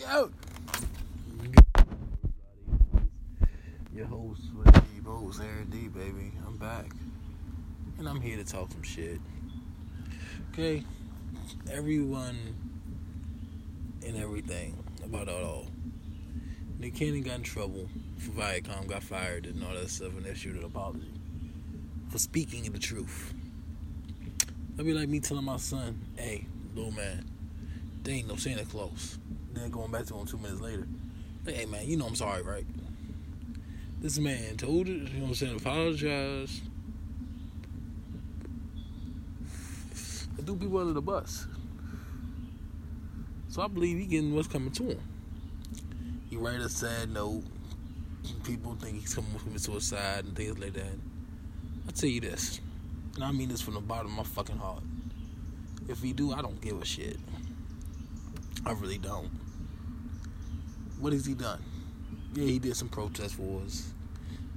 Yo. Your host with the host, Aaron D, baby. I'm back. And I'm here to talk some shit. Okay? Everyone and everything about it all. Nick Cannon got in trouble for Viacom, got fired and all that stuff, and issued an apology for speaking the truth. That'd be like me telling my son, hey, little man, there ain't no Santa Claus. Then going back to him two minutes later. Hey man, you know I'm sorry, right? This man told it, you know what I'm saying, apologize. I threw people under the bus. So I believe he getting what's coming to him. He write a sad note. People think he's coming commit suicide and things like that. I tell you this, and I mean this from the bottom of my fucking heart. If he do, I don't give a shit. I really don't. What has he done? Yeah, he did some protest wars.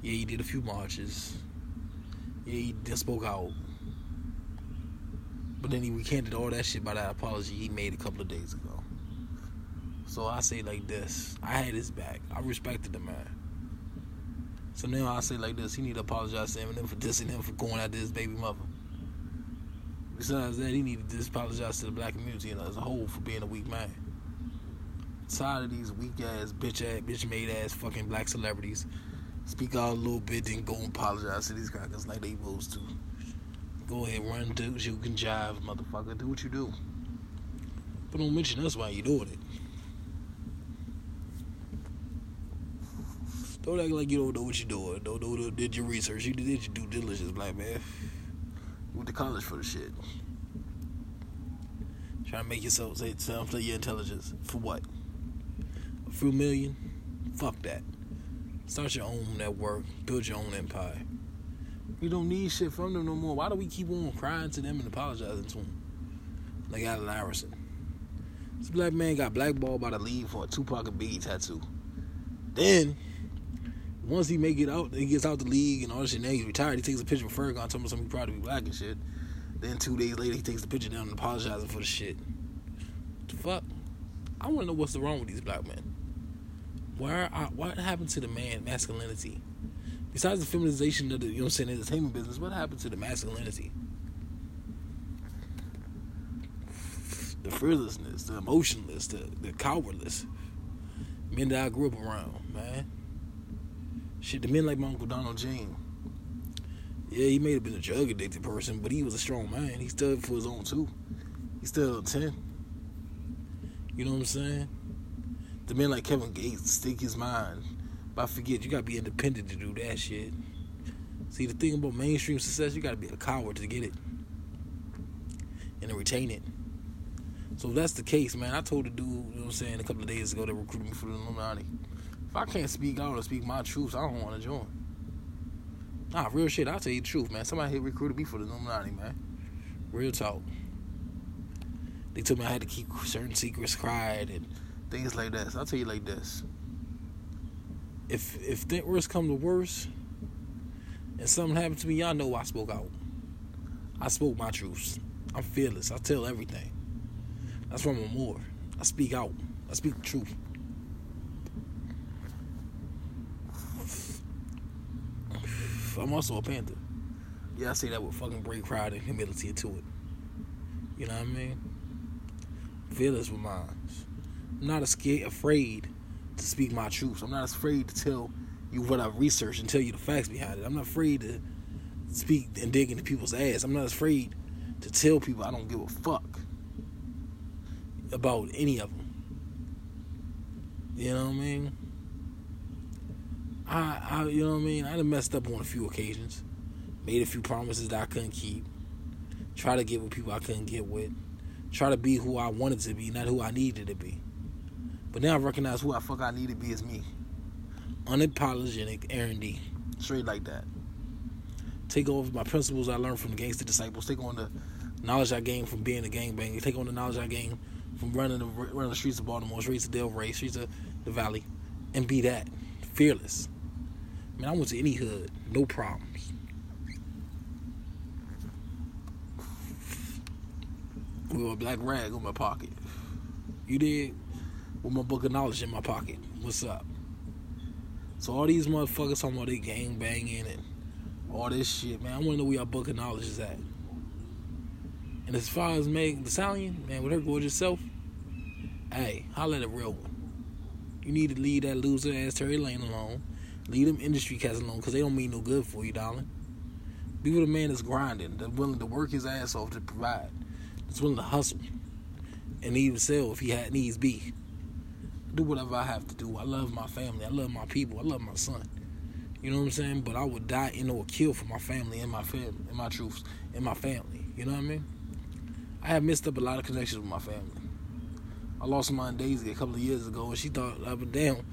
Yeah, he did a few marches. Yeah, he just spoke out. But then he recanted all that shit by that apology he made a couple of days ago. So I say like this. I had his back. I respected the man. So now I say like this, he need to apologize to Eminem for dissing him for going after his baby mother. Besides that, he needed to just apologize to the black community as a whole for being a weak man. Tired of these weak ass, bitch ass, bitch made ass fucking black celebrities. Speak out a little bit, then go and apologize to these crackers like they supposed to. Go ahead, run, do you can jive, motherfucker. Do what you do. But don't mention us while you're doing it. Don't act like you don't know what you're doing. Don't know did your research. You did your due diligence, black man. You went to college for the shit. Trying to make yourself say sound for your intelligence. For what? A few million? Fuck that. Start your own network. Build your own empire. We don't need shit from them no more. Why do we keep on crying to them and apologizing to them? Like Allen Iverson. This black man got blackballed by the league for a Tupac and Biggie tattoo. Then once he make it out, he gets out the league and all that shit. Now he's retired. He takes a picture with Farrakhan, telling him something proud to be black and shit. Then two days later, he takes the picture down and apologizing for the shit. The fuck? I want to know what's wrong with these black men. Why? Are, what happened to the man masculinity? Besides the feminization of the you know what I'm saying entertainment business, what happened to the masculinity? The fearlessness, the emotionless, the the cowardless men that I grew up around, man. Shit, the men like my Uncle Donald Jane. Yeah, he may have been a drug addicted person, but he was a strong man. He stood for his own too. He still 10. You know what I'm saying? The men like Kevin Gates stick his mind. But I forget, you gotta be independent to do that shit. See, the thing about mainstream success, you gotta be a coward to get it. And to retain it. So if that's the case, man, I told the dude, you know what I'm saying, a couple of days ago that recruited me for the Illuminati. If I can't speak out or speak my truths, I don't want to join. Nah, real shit. I'll tell you the truth, man. Somebody here recruited me for the Illuminati, man. Real talk. They told me I had to keep certain secrets quiet and things like this. I'll tell you like this. If if that worst come to worst and something happened to me, y'all know I spoke out. I spoke my truths. I'm fearless. I tell everything. That's why I'm more. I speak out. I speak the truth. I'm also a Panther. Yeah, I say that with fucking great pride and humility to it. You know what I mean? Fearless with mine. I'm not scared, afraid to speak my truth. I'm not afraid to tell you what I've researched and tell you the facts behind it. I'm not afraid to speak and dig into people's ass. I'm not afraid to tell people I don't give a fuck about any of them. You know what I mean? I, I, you know what I mean? I done messed up on a few occasions. Made a few promises that I couldn't keep. Try to get with people I couldn't get with. Try to be who I wanted to be, not who I needed to be. But now I recognize who I fuck I need to be is me. Unapologetic Aaron D. Straight like that. Take over my principles I learned from the gangster disciples. Take on the knowledge I gained from being a gangbanger. Take on the knowledge I gained from running the running the streets of Baltimore, streets of Del Ray, streets of the Valley, and be that fearless. Man, I went to any hood, no problems. With a black rag on my pocket. You did? with my book of knowledge in my pocket. What's up? So all these motherfuckers talking about they gang banging and all this shit, man. I want to know where your book of knowledge is at. And as far as Meg the Stallion, man, with her gorgeous self, hey, holla at a real one. You need to leave that loser ass Tory Lanez alone. Leave them industry cats alone because they don't mean no good for you, darling. Be with a man that's grinding, that's willing to work his ass off to provide, that's willing to hustle, and even sell if he had needs be. Do whatever I have to do. I love my family. I love my people. I love my son. You know what I'm saying? But I would die in or kill for my family and my family and my troops and my family. You know what I mean? I have missed up a lot of connections with my family. I lost mine Daisy a couple of years ago, and she thought and down that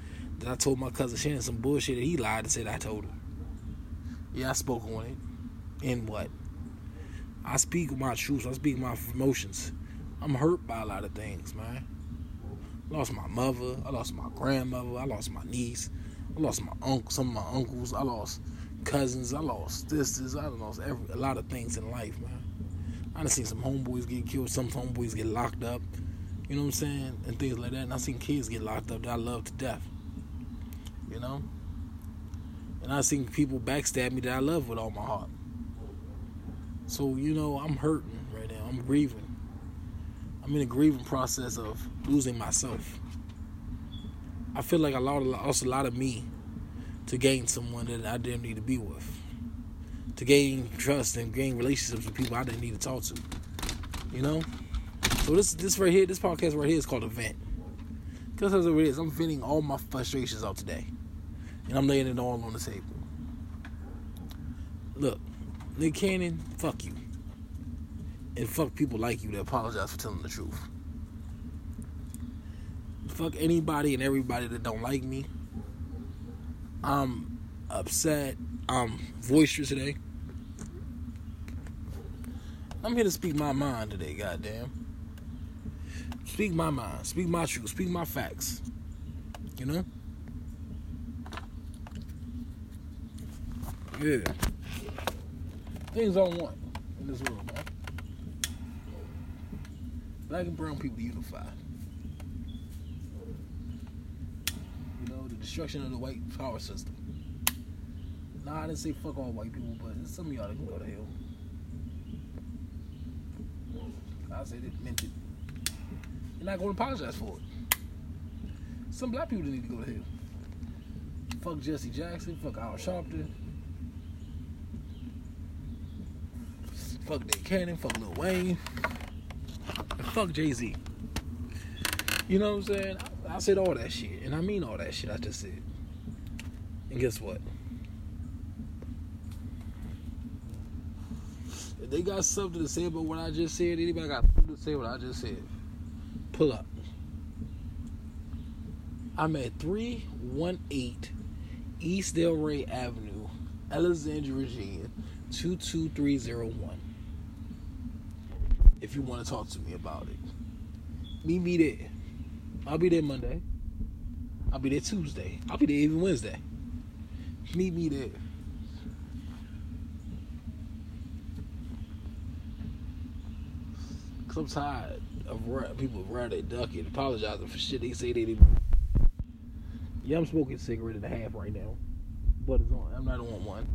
I told my cousin Shannon some bullshit that he lied and said I told him. Yeah, I spoke on it. And what? I speak my truth. I speak my emotions. I'm hurt by a lot of things, man. I lost my mother. I lost my grandmother. I lost my niece. I lost my uncle. Some of my uncles. I lost cousins. I lost sisters. I lost every, a lot of things in life, man. I done seen some homeboys get killed. Some homeboys get locked up. You know what I'm saying? And things like that. And I seen kids get locked up that I love to death. You know? And I've seen people backstab me that I love with all my heart. So, you know, I'm hurting right now. I'm grieving. I'm in a grieving process of losing myself. I feel like I lost a lot of me to gain someone that I didn't need to be with. To gain trust and gain relationships with people I didn't need to talk to. You know? So this this right here, this podcast right here is called Event. Because that's what it is. I'm venting all my frustrations out today. And I'm laying it all on the table. Look, Nick Cannon, fuck you. And fuck people like you that apologize for telling the truth. Fuck anybody and everybody that don't like me. I'm upset. I'm boisterous today. I'm here to speak my mind today, goddamn. Speak my mind. Speak my truth. Speak my facts. You know? Yeah. Things I want in this world, man. Black and brown people unify. You know, the destruction of the white power system. Nah, I didn't say fuck all white people, but some of y'all that can go to hell. I said it, meant it. You're not going to apologize for it. Some black people need to go to hell. Fuck Jesse Jackson. Fuck Al Sharpton. Fuck Nick Cannon. Fuck Lil Wayne. And fuck Jay Z. You know what I'm saying? I, I said all that shit, and I mean all that shit I just said. And guess what? If they got something to say about what I just said, anybody got something to say what I just said? pull up. I'm at 318 East Del Ray Avenue, Alexandria, Virginia, 22301. If you want to talk to me about it, meet me there. I'll be there Monday. I'll be there Tuesday. I'll be there even Wednesday. Meet me there. Cause I'm tired of people they ducking, apologizing for shit they say they didn't. Yeah, I'm smoking a cigarette and a half right now, but it's on. I'm not on one.